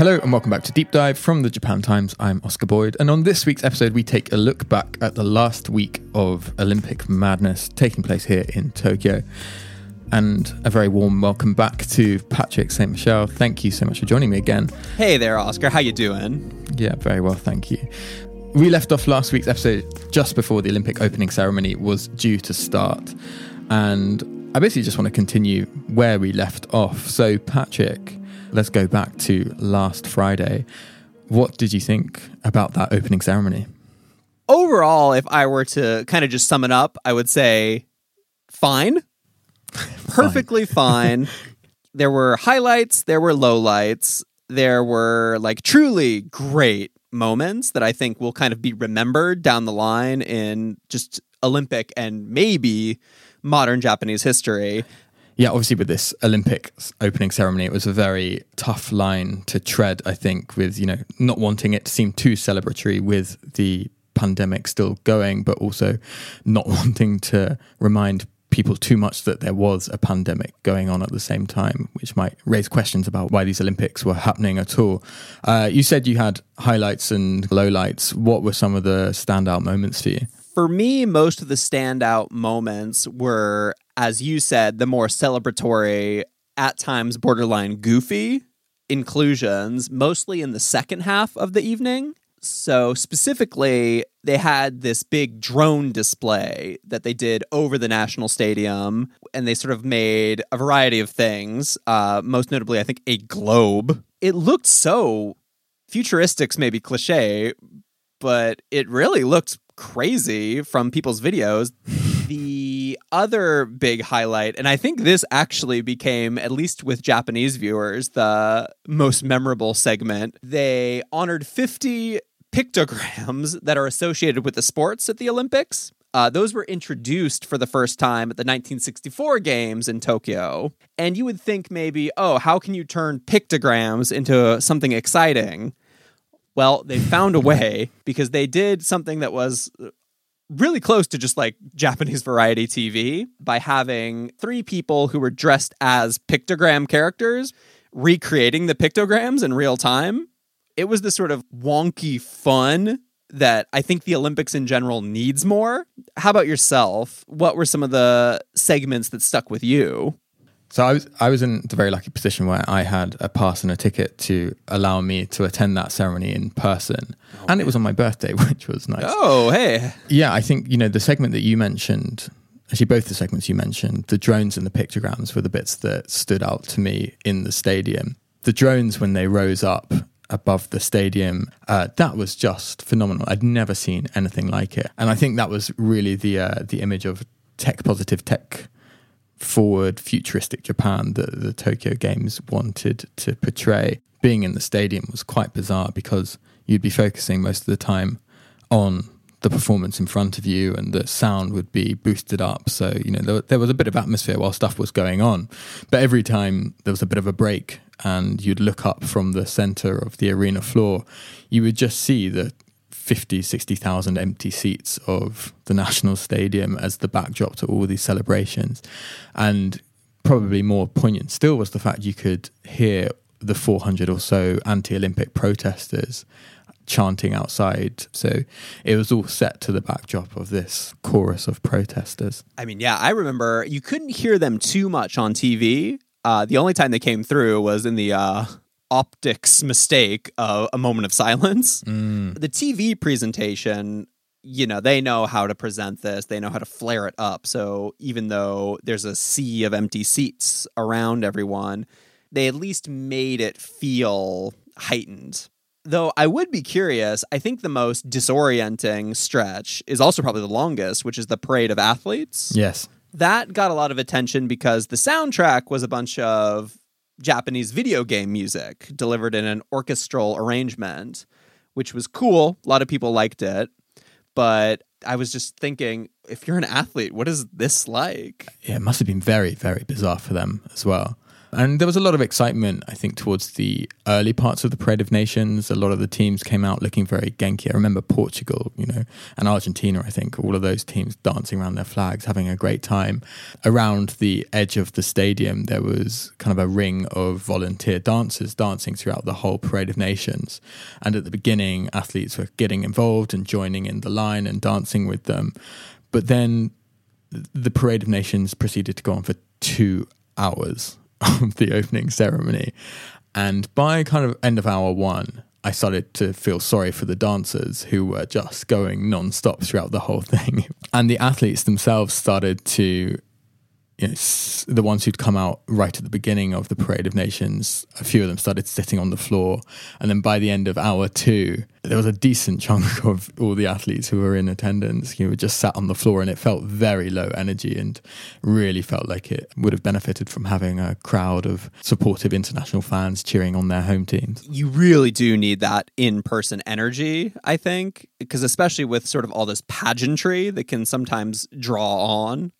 Hello and welcome back to Deep Dive from the Japan Times. I'm Oscar Boyd, and on this week's episode, we take a look back at the last week of Olympic madness taking place here in Tokyo. And a very warm welcome back to Patrick St. Michel. Thank you so much for joining me again. Hey there, Oscar. How you doing? Yeah, very well, thank you. We left off last week's episode just before the Olympic opening ceremony was due to start. And I basically just want to continue where we left off. So, Patrick, let's go back to last Friday. What did you think about that opening ceremony? Overall, if I were to kind of just sum it up, I would say fine. Perfectly fine. there were highlights, there were lowlights, there were like truly great moments that I think will kind of be remembered down the line in just Olympic and maybe modern Japanese history yeah, obviously with this Olympic opening ceremony, it was a very tough line to tread. I think with you know not wanting it to seem too celebratory with the pandemic still going, but also not wanting to remind people too much that there was a pandemic going on at the same time, which might raise questions about why these Olympics were happening at all. Uh, you said you had highlights and lowlights. What were some of the standout moments for you? For me, most of the standout moments were as you said, the more celebratory, at times borderline goofy inclusions, mostly in the second half of the evening. So, specifically, they had this big drone display that they did over the National Stadium, and they sort of made a variety of things, uh, most notably, I think, a globe. It looked so futuristic's maybe cliche, but it really looked crazy from people's videos other big highlight, and I think this actually became, at least with Japanese viewers, the most memorable segment. They honored 50 pictograms that are associated with the sports at the Olympics. Uh, those were introduced for the first time at the 1964 games in Tokyo. And you would think maybe, oh, how can you turn pictograms into something exciting? Well, they found a way because they did something that was really close to just like Japanese variety TV by having three people who were dressed as pictogram characters recreating the pictograms in real time. It was the sort of wonky fun that I think the Olympics in general needs more. How about yourself? What were some of the segments that stuck with you? So I was I was in the very lucky position where I had a pass and a ticket to allow me to attend that ceremony in person, oh, and it was on my birthday, which was nice. Oh, hey! Yeah, I think you know the segment that you mentioned. Actually, both the segments you mentioned, the drones and the pictograms, were the bits that stood out to me in the stadium. The drones, when they rose up above the stadium, uh, that was just phenomenal. I'd never seen anything like it, and I think that was really the uh, the image of tech positive tech forward, futuristic Japan that the Tokyo Games wanted to portray. Being in the stadium was quite bizarre because you'd be focusing most of the time on the performance in front of you and the sound would be boosted up. So, you know, there, there, was a bit of atmosphere while stuff was going on. But every time there was a bit of a break and you'd look up from the center of the arena floor, you would just see the 50, 60,000 empty seats of the National Stadium as the backdrop to all these celebrations. And probably more poignant still was the fact you could hear the 400 or so anti Olympic protesters chanting outside. So it was all set to the backdrop of this chorus of protesters. I mean, yeah, I remember you couldn't hear them too much on TV. Uh, the only time they came through was in the uh, optics mistake of a moment of silence. Mm. The TV presentation, you know, they know how to present this, they know how to flare it up. So even though there's a sea of empty seats around everyone, they at least made it feel heightened. Though I would be curious, I think the most disorienting stretch is also probably the longest, which is the parade of athletes. Yes. That got a lot of attention because the soundtrack was a bunch of Japanese video game music delivered in an orchestral arrangement, which was cool. A lot of people liked it. But I was just thinking, if you're an athlete, what is this like? Yeah, it must have been very, very bizarre for them as well. And there was a lot of excitement, I think, towards the early parts of the Parade of Nations. A lot of the teams came out looking very Genki. I remember Portugal, you know, and Argentina, I think, all of those teams dancing around their flags, having a great time. Around the edge of the stadium, there was kind of a ring of volunteer dancers dancing throughout the whole Parade of Nations. And at the beginning, athletes were getting involved and joining in the line and dancing with them. But then the Parade of Nations proceeded to go on for two hours of the opening ceremony. And by kind of end of hour one, I started to feel sorry for the dancers who were just going non-stop throughout the whole thing. And the athletes themselves started to you know, the ones who'd come out right at the beginning of the Parade of Nations, a few of them started sitting on the floor. And then by the end of hour two, there was a decent chunk of all the athletes who were in attendance who were just sat on the floor. And it felt very low energy and really felt like it would have benefited from having a crowd of supportive international fans cheering on their home teams. You really do need that in person energy, I think, because especially with sort of all this pageantry that can sometimes draw on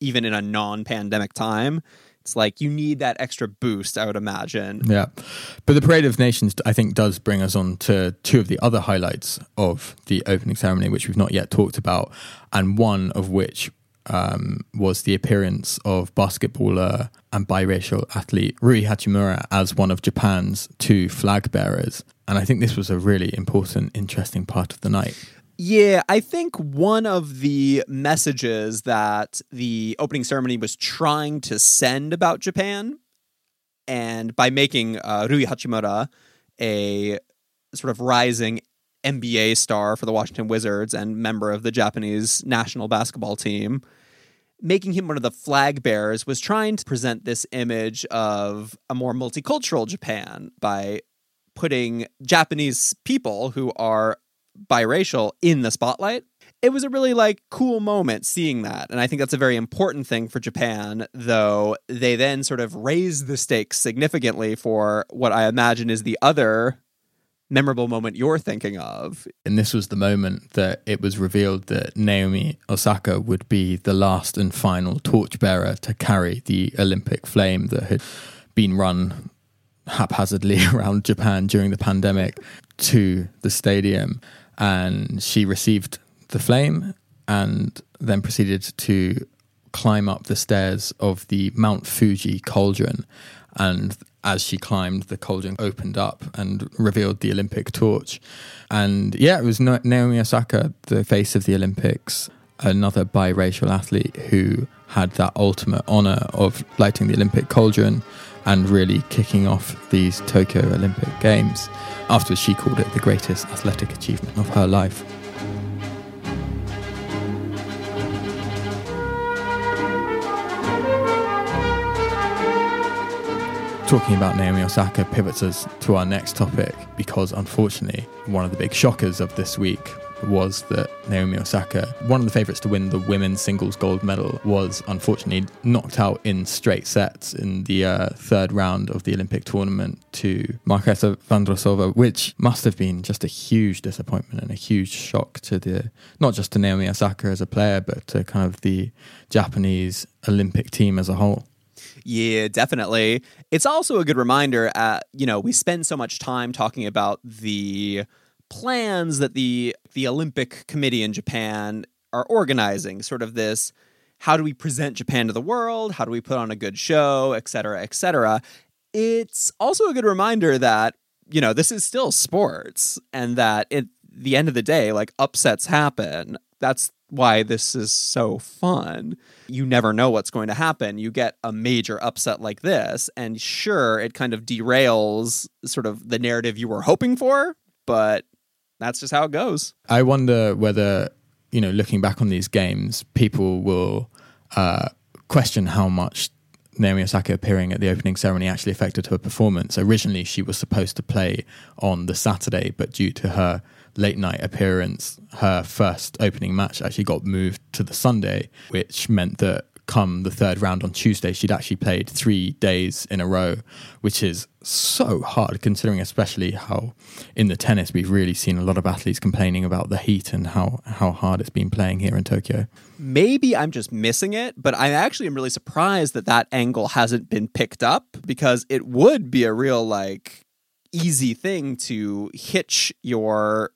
even in a non-pandemic time it's like you need that extra boost i would imagine yeah but the parade of nations i think does bring us on to two of the other highlights of the opening ceremony which we've not yet talked about and one of which um, was the appearance of basketballer and biracial athlete Rui Hachimura as one of Japan's two flag bearers. And I think this was a really important, interesting part of the night. Yeah, I think one of the messages that the opening ceremony was trying to send about Japan, and by making uh, Rui Hachimura a sort of rising NBA star for the Washington Wizards and member of the Japanese national basketball team, making him one of the flag bearers was trying to present this image of a more multicultural Japan by putting Japanese people who are biracial in the spotlight. It was a really like cool moment seeing that. And I think that's a very important thing for Japan, though they then sort of raise the stakes significantly for what I imagine is the other memorable moment you're thinking of. And this was the moment that it was revealed that Naomi Osaka would be the last and final torchbearer to carry the Olympic flame that had been run haphazardly around Japan during the pandemic to the stadium and she received the flame and then proceeded to climb up the stairs of the Mount Fuji cauldron. And as she climbed, the cauldron opened up and revealed the Olympic torch. And yeah, it was Naomi Osaka, the face of the Olympics, another biracial athlete who had that ultimate honor of lighting the Olympic cauldron and really kicking off these Tokyo Olympic Games. Afterwards, she called it the greatest athletic achievement of her life. Talking about Naomi Osaka pivots us to our next topic because, unfortunately, one of the big shockers of this week was that Naomi Osaka, one of the favourites to win the women's singles gold medal, was unfortunately knocked out in straight sets in the uh, third round of the Olympic tournament to Marketa Vondrousova, which must have been just a huge disappointment and a huge shock to the not just to Naomi Osaka as a player, but to kind of the Japanese Olympic team as a whole. Yeah, definitely. It's also a good reminder. At, you know, we spend so much time talking about the plans that the the Olympic Committee in Japan are organizing. Sort of this: how do we present Japan to the world? How do we put on a good show, et cetera, et cetera. It's also a good reminder that you know this is still sports, and that at the end of the day, like upsets happen. That's why this is so fun. You never know what's going to happen. You get a major upset like this, and sure, it kind of derails sort of the narrative you were hoping for, but that's just how it goes. I wonder whether, you know, looking back on these games, people will uh, question how much Naomi Osaka appearing at the opening ceremony actually affected her performance. Originally, she was supposed to play on the Saturday, but due to her late night appearance, her first opening match actually got moved to the Sunday, which meant that come the third round on Tuesday, she'd actually played three days in a row, which is so hard considering, especially how in the tennis we've really seen a lot of athletes complaining about the heat and how, how hard it's been playing here in Tokyo. Maybe I'm just missing it, but I actually am really surprised that that angle hasn't been picked up because it would be a real, like, easy thing to hitch your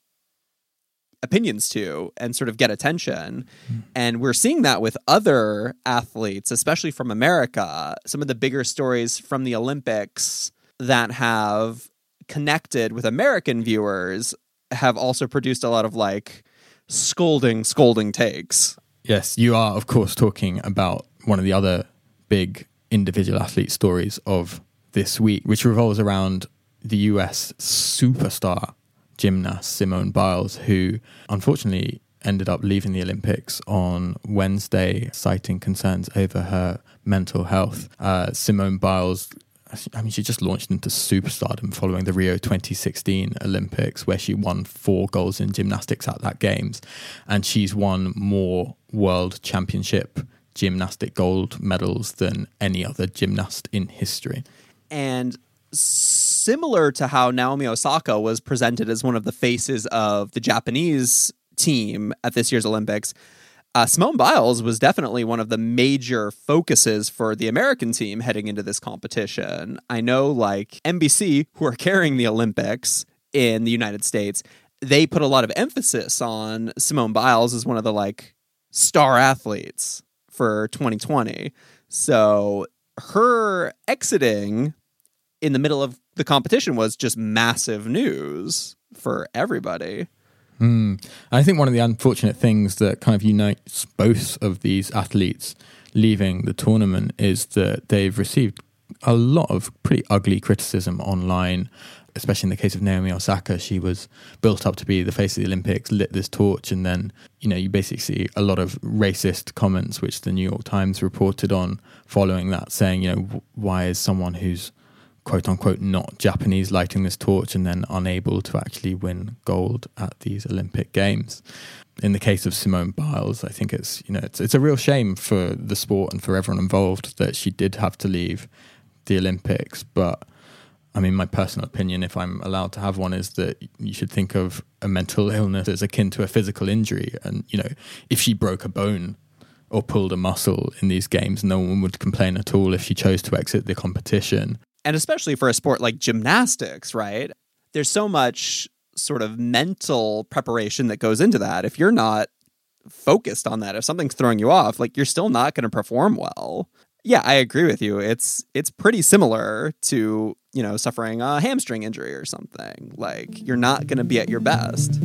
opinions to and sort of get attention. Mm. And we're seeing that with other athletes, especially from America. Some of the bigger stories from the Olympics that have connected with American viewers have also produced a lot of like scolding, scolding takes. Yes, you are, of course, talking about one of the other big individual athlete stories of this week, which revolves around the US superstar gymnast Simone Biles, who unfortunately ended up leaving the Olympics on Wednesday, citing concerns over her mental health. Uh, Simone Biles. I mean, she just launched into superstardom following the Rio 2016 Olympics, where she won four golds in gymnastics at that Games. And she's won more world championship gymnastic gold medals than any other gymnast in history. And similar to how Naomi Osaka was presented as one of the faces of the Japanese team at this year's Olympics, uh, Simone Biles was definitely one of the major focuses for the American team heading into this competition. I know, like NBC, who are carrying the Olympics in the United States, they put a lot of emphasis on Simone Biles as one of the like star athletes for 2020. So her exiting in the middle of the competition was just massive news for everybody. Mm. I think one of the unfortunate things that kind of unites both of these athletes leaving the tournament is that they've received a lot of pretty ugly criticism online, especially in the case of Naomi Osaka. She was built up to be the face of the Olympics, lit this torch, and then, you know, you basically see a lot of racist comments, which the New York Times reported on following that, saying, you know, why is someone who's quote unquote not Japanese lighting this torch and then unable to actually win gold at these Olympic Games. In the case of Simone Biles, I think it's you know it's it's a real shame for the sport and for everyone involved that she did have to leave the Olympics. But I mean, my personal opinion, if I'm allowed to have one, is that you should think of a mental illness as akin to a physical injury. And you know, if she broke a bone or pulled a muscle in these games, no one would complain at all if she chose to exit the competition and especially for a sport like gymnastics, right? There's so much sort of mental preparation that goes into that. If you're not focused on that, if something's throwing you off, like you're still not going to perform well. Yeah, I agree with you. It's it's pretty similar to, you know, suffering a hamstring injury or something. Like you're not going to be at your best.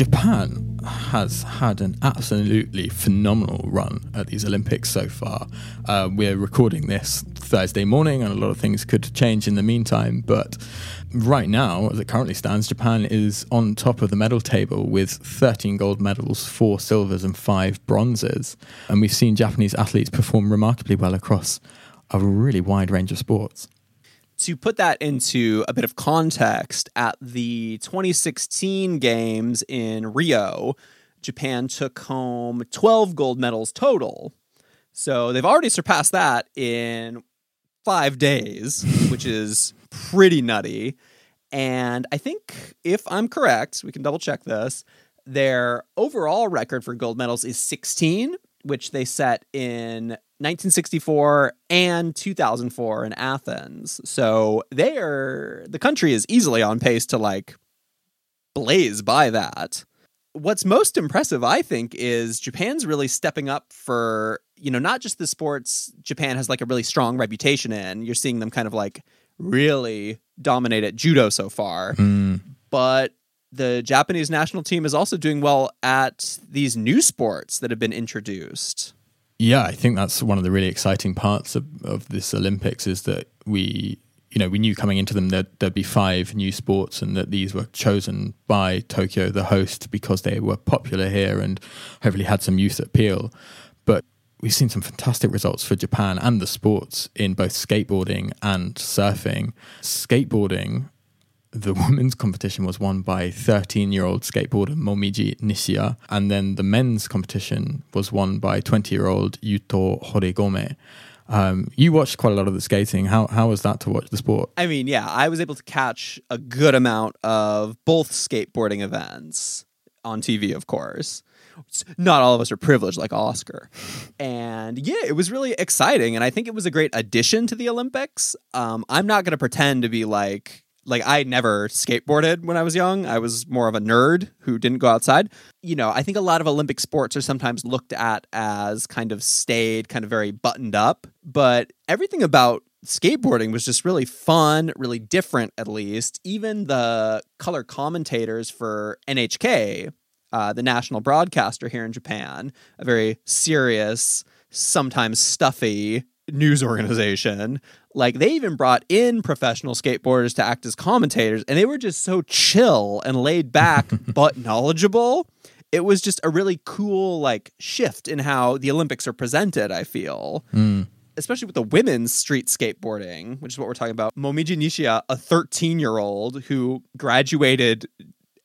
Japan has had an absolutely phenomenal run at these Olympics so far. Uh, we're recording this Thursday morning, and a lot of things could change in the meantime. But right now, as it currently stands, Japan is on top of the medal table with 13 gold medals, four silvers, and five bronzes. And we've seen Japanese athletes perform remarkably well across a really wide range of sports to put that into a bit of context, at the 2016 games in Rio, Japan took home 12 gold medals total. So they've already surpassed that in five days, which is pretty nutty. And I think, if I'm correct, we can double check this, their overall record for gold medals is 16, which they set in 1964 and 2004 in Athens. So they are the country is easily on pace to like blaze by that. What's most impressive, I think, is Japan's really stepping up for, you know, not just the sports Japan has like a really strong reputation in. You're seeing them kind of like really dominate at judo so far. Mm. But the Japanese national team is also doing well at these new sports that have been introduced. Yeah, I think that's one of the really exciting parts of, of this Olympics is that we, you know, we knew coming into them that there'd be five new sports and that these were chosen by Tokyo, the host, because they were popular here and hopefully had some youth appeal. But we've seen some fantastic results for Japan and the sports in both skateboarding and surfing. Skateboarding the women's competition was won by 13 year old skateboarder Momiji Nishiya, and then the men's competition was won by 20 year old Yuto Horigome. Um, you watched quite a lot of the skating. How how was that to watch the sport? I mean, yeah, I was able to catch a good amount of both skateboarding events on TV, of course. Not all of us are privileged like Oscar. And yeah, it was really exciting. And I think it was a great addition to the Olympics. Um, I'm not going to pretend to be like, like I never skateboarded when I was young. I was more of a nerd who didn't go outside. You know, I think a lot of Olympic sports are sometimes looked at as kind of staid, kind of very buttoned up, but everything about skateboarding was just really fun, really different at least. Even the color commentators for NHK, uh, the national broadcaster here in Japan, a very serious, sometimes stuffy news organization. Like they even brought in professional skateboarders to act as commentators, and they were just so chill and laid back, but knowledgeable. It was just a really cool like shift in how the Olympics are presented. I feel. Mm. Especially with the women's street skateboarding, which is what we're talking about. Momiji Nishiya, a 13 year old who graduated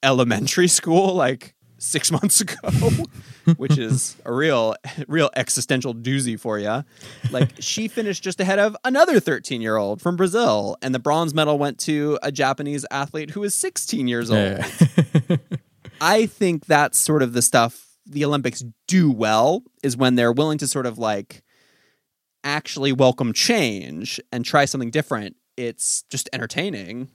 elementary school like six months ago, which is a real, real existential doozy for you. Like she finished just ahead of another 13 year old from Brazil, and the bronze medal went to a Japanese athlete who is 16 years old. Yeah. I think that's sort of the stuff the Olympics do well is when they're willing to sort of like actually welcome change and try something different. It's just entertaining.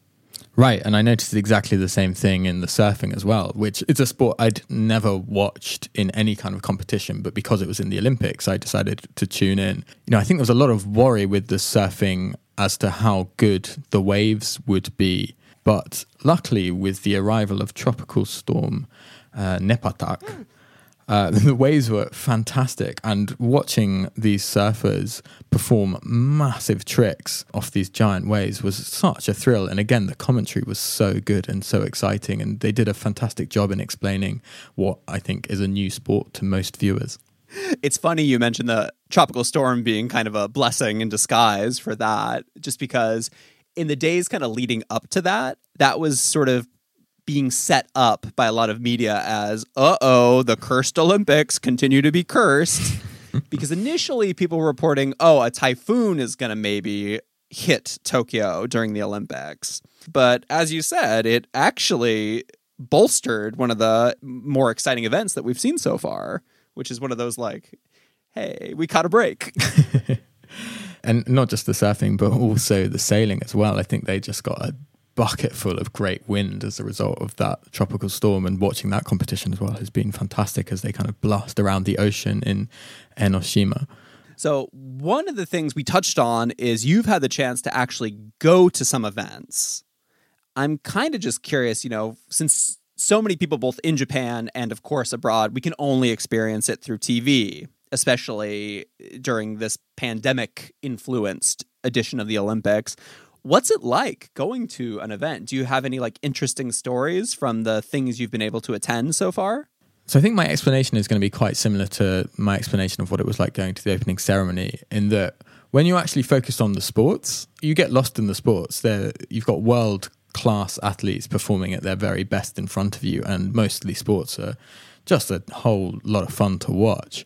Right, and I noticed exactly the same thing in the surfing as well, which is a sport I'd never watched in any kind of competition, but because it was in the Olympics, I decided to tune in. You know, I think there was a lot of worry with the surfing as to how good the waves would be, but luckily, with the arrival of tropical storm uh, Nepartak, uh, the waves were fantastic, and watching these surfers perform massive tricks off these giant waves was such a thrill. And again, the commentary was so good and so exciting, and they did a fantastic job in explaining what I think is a new sport to most viewers. It's funny you mentioned the tropical storm being kind of a blessing in disguise for that, just because in the days kind of leading up to that, that was sort of being set up by a lot of media as, uh oh, the cursed Olympics continue to be cursed. because initially people were reporting, oh, a typhoon is going to maybe hit Tokyo during the Olympics. But as you said, it actually bolstered one of the more exciting events that we've seen so far, which is one of those like, hey, we caught a break. and not just the surfing, but also the sailing as well. I think they just got a bucket full of great wind as a result of that tropical storm and watching that competition as well has been fantastic as they kind of blast around the ocean in Enoshima. So, one of the things we touched on is you've had the chance to actually go to some events. I'm kind of just curious, you know, since so many people, both in Japan and of course abroad, we can only experience it through TV, especially during this pandemic influenced edition of the Olympics. What's it like going to an event? Do you have any like interesting stories from the things you've been able to attend so far? So I think my explanation is going to be quite similar to my explanation of what it was like going to the opening ceremony in that when you actually focus on the sports, you get lost in the sports. There you've got world class athletes performing at their very best in front of you and mostly sports are just a whole lot of fun to watch.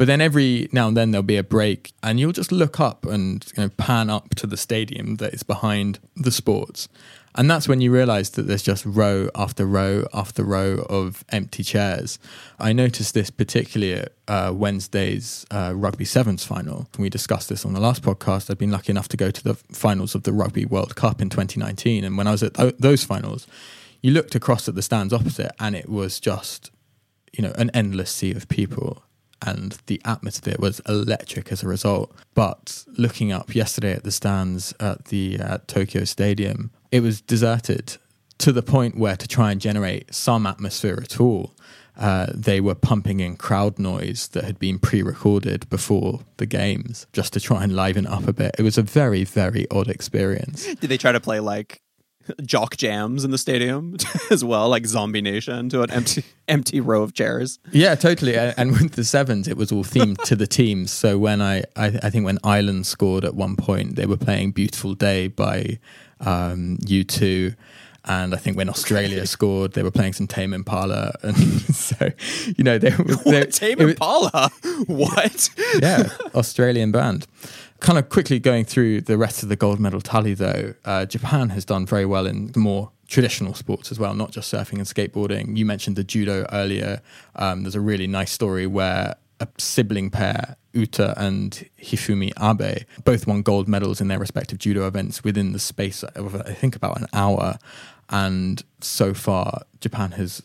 But then every now and then there'll be a break, and you'll just look up and you know, pan up to the stadium that is behind the sports. And that's when you realize that there's just row after row after row of empty chairs. I noticed this particularly at uh, Wednesday's uh, Rugby Sevens final. We discussed this on the last podcast. I'd been lucky enough to go to the finals of the Rugby World Cup in 2019. And when I was at th- those finals, you looked across at the stands opposite, and it was just, you know, an endless sea of people and the atmosphere was electric as a result. But looking up yesterday at the stands at the uh, Tokyo Stadium, it was deserted to the point where to try and generate some atmosphere at all, uh, they were pumping in crowd noise that had been pre-recorded before the games just to try and liven up a bit. It was a very, very odd experience. Did they try to play like jock jams in the stadium as well, like Zombie Nation to an empty empty row of chairs. Yeah, totally. And with the sevens, it was all themed to the teams. So when I, I, I think when Ireland scored at one point, they were playing "Beautiful Day" by um, U2. And I think when Australia scored, they were playing some Tame Impala, and so you know they were they, Tame Impala. what? yeah, Australian band. Kind of quickly going through the rest of the gold medal tally, though, uh, Japan has done very well in the more traditional sports as well, not just surfing and skateboarding. You mentioned the judo earlier. Um, there's a really nice story where a sibling pair, Uta and Hifumi Abe, both won gold medals in their respective judo events within the space of, I think, about an hour. And so far, Japan has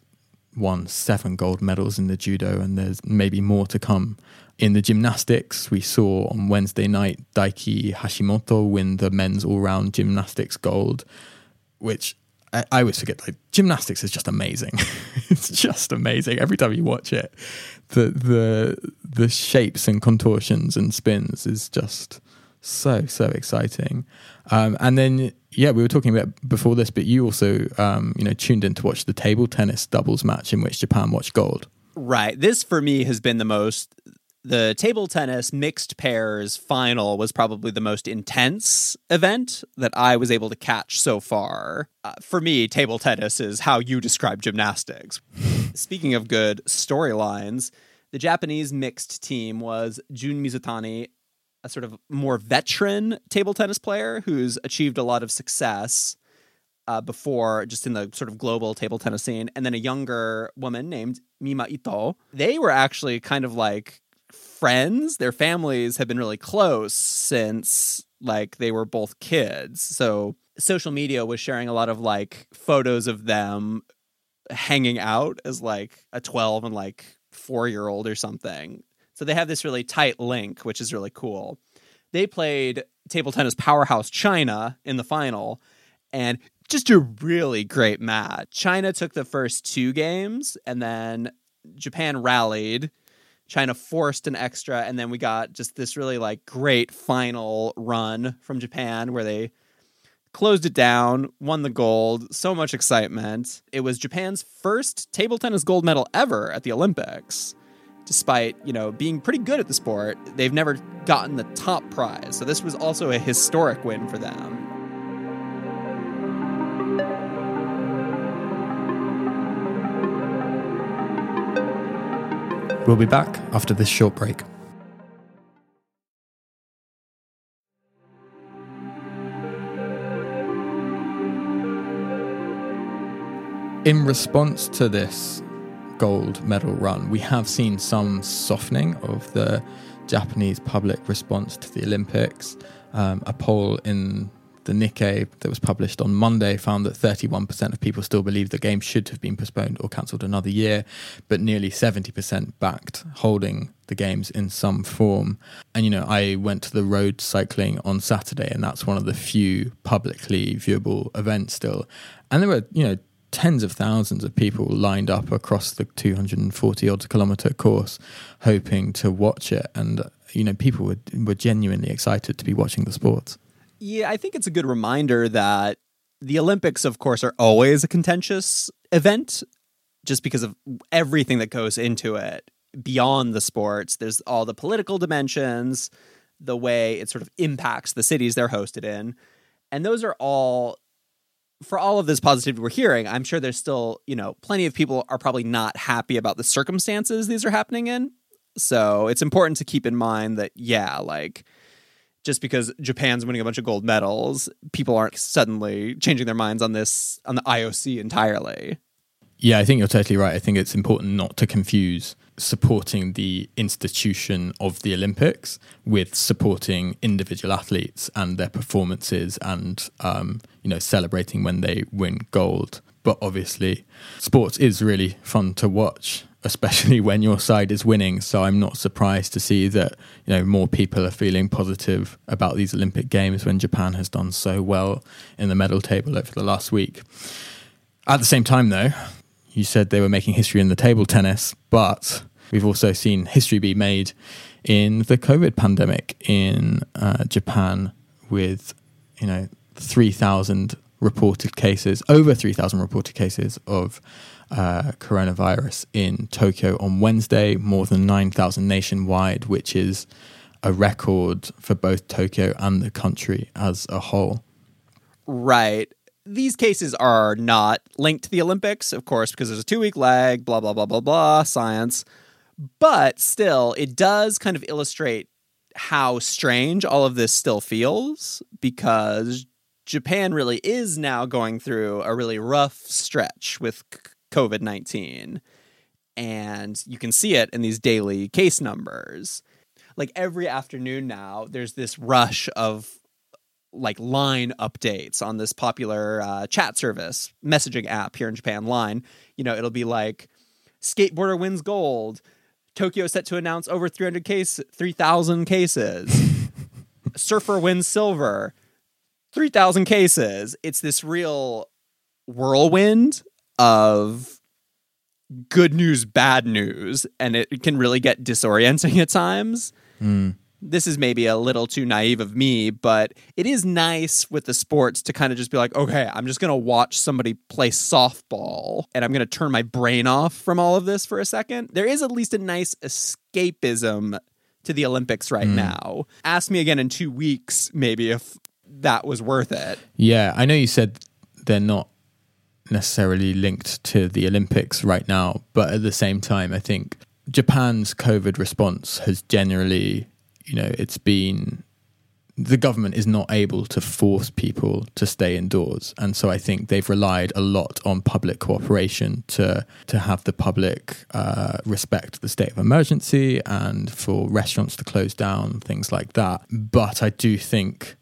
won seven gold medals in the judo, and there's maybe more to come. In the gymnastics, we saw on Wednesday night Daiki Hashimoto win the men's all round gymnastics gold, which I, I always forget like gymnastics is just amazing. it's just amazing every time you watch it. The the the shapes and contortions and spins is just so so exciting. Um, and then yeah, we were talking about before this, but you also um, you know tuned in to watch the table tennis doubles match in which Japan watched gold. Right. This for me has been the most the table tennis mixed pairs final was probably the most intense event that I was able to catch so far. Uh, for me, table tennis is how you describe gymnastics. Speaking of good storylines, the Japanese mixed team was Jun Mizutani, a sort of more veteran table tennis player who's achieved a lot of success. Uh, before, just in the sort of global table tennis scene, and then a younger woman named Mima Ito. They were actually kind of like friends. Their families have been really close since like they were both kids. So social media was sharing a lot of like photos of them hanging out as like a 12 and like 4 year old or something. So they have this really tight link, which is really cool. They played table tennis powerhouse China in the final and just a really great match. China took the first two games and then Japan rallied China forced an extra, and then we got just this really like great final run from Japan where they closed it down, won the gold. So much excitement. It was Japan's first table tennis gold medal ever at the Olympics. Despite, you know, being pretty good at the sport, they've never gotten the top prize. So this was also a historic win for them. We'll be back after this short break. In response to this gold medal run, we have seen some softening of the Japanese public response to the Olympics. Um, a poll in the Nikkei that was published on Monday found that 31% of people still believe the game should have been postponed or cancelled another year, but nearly 70% backed holding the games in some form. And, you know, I went to the road cycling on Saturday, and that's one of the few publicly viewable events still. And there were, you know, tens of thousands of people lined up across the 240 odd kilometer course hoping to watch it. And, you know, people were, were genuinely excited to be watching the sports. Yeah, I think it's a good reminder that the Olympics, of course, are always a contentious event just because of everything that goes into it beyond the sports. There's all the political dimensions, the way it sort of impacts the cities they're hosted in. And those are all for all of this positivity we're hearing, I'm sure there's still, you know, plenty of people are probably not happy about the circumstances these are happening in. So it's important to keep in mind that, yeah, like just because Japan's winning a bunch of gold medals, people aren't suddenly changing their minds on this on the IOC entirely. Yeah, I think you're totally right. I think it's important not to confuse supporting the institution of the Olympics with supporting individual athletes and their performances and um, you know celebrating when they win gold. But obviously, sports is really fun to watch, especially when your side is winning. So I'm not surprised to see that you know more people are feeling positive about these Olympic Games when Japan has done so well in the medal table over the last week. At the same time, though, you said they were making history in the table tennis, but we've also seen history be made in the COVID pandemic in uh, Japan with you know three thousand reported cases, over 3,000 reported cases of uh, coronavirus in Tokyo on Wednesday, more than 9,000 nationwide, which is a record for both Tokyo and the country as a whole. Right. These cases are not linked to the Olympics, of course, because there's a two week lag, blah, blah, blah, blah, blah, science. But still, it does kind of illustrate how strange all of this still feels because Japan really is now going through a really rough stretch with COVID 19. And you can see it in these daily case numbers. Like every afternoon now, there's this rush of like line updates on this popular uh, chat service messaging app here in Japan line. You know it'll be like skateboarder wins gold. Tokyo set to announce over 300 case 3000 cases. Surfer wins silver. 3000 cases. It's this real whirlwind of good news bad news and it can really get disorienting at times. Mm. This is maybe a little too naive of me, but it is nice with the sports to kind of just be like, okay, I'm just going to watch somebody play softball and I'm going to turn my brain off from all of this for a second. There is at least a nice escapism to the Olympics right mm. now. Ask me again in two weeks, maybe if that was worth it. Yeah, I know you said they're not necessarily linked to the Olympics right now, but at the same time, I think Japan's COVID response has generally, you know, it's been the government is not able to force people to stay indoors, and so I think they've relied a lot on public cooperation to to have the public uh, respect the state of emergency and for restaurants to close down, things like that. But I do think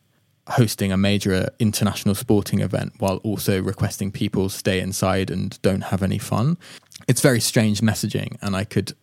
hosting a major international sporting event while also requesting people stay inside and don't have any fun. It's very strange messaging, and I could,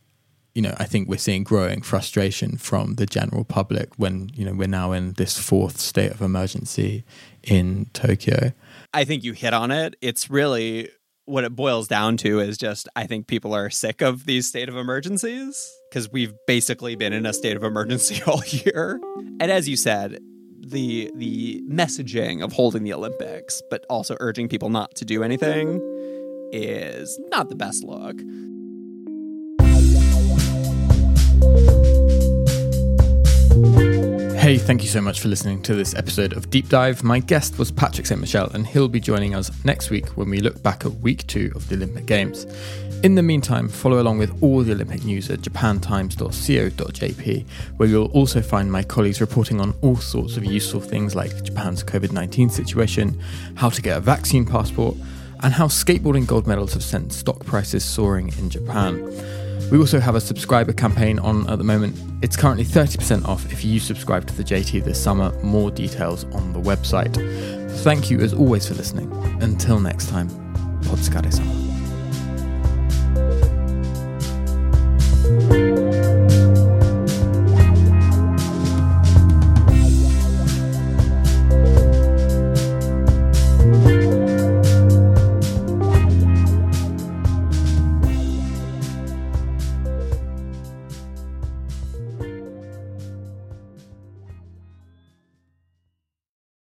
you know, I think we're seeing growing frustration from the general public when you know we're now in this fourth state of emergency in Tokyo. I think you hit on it. It's really what it boils down to is just I think people are sick of these state of emergencies because we've basically been in a state of emergency all year. And as you said, the the messaging of holding the Olympics but also urging people not to do anything is not the best look. Hey, thank you so much for listening to this episode of Deep Dive. My guest was Patrick St. Michel, and he'll be joining us next week when we look back at week two of the Olympic Games. In the meantime, follow along with all the Olympic news at japantimes.co.jp, where you'll also find my colleagues reporting on all sorts of useful things like Japan's COVID 19 situation, how to get a vaccine passport, and how skateboarding gold medals have sent stock prices soaring in Japan. We also have a subscriber campaign on at the moment. It's currently 30% off if you subscribe to the JT this summer. More details on the website. Thank you as always for listening. Until next time, Podskade sama.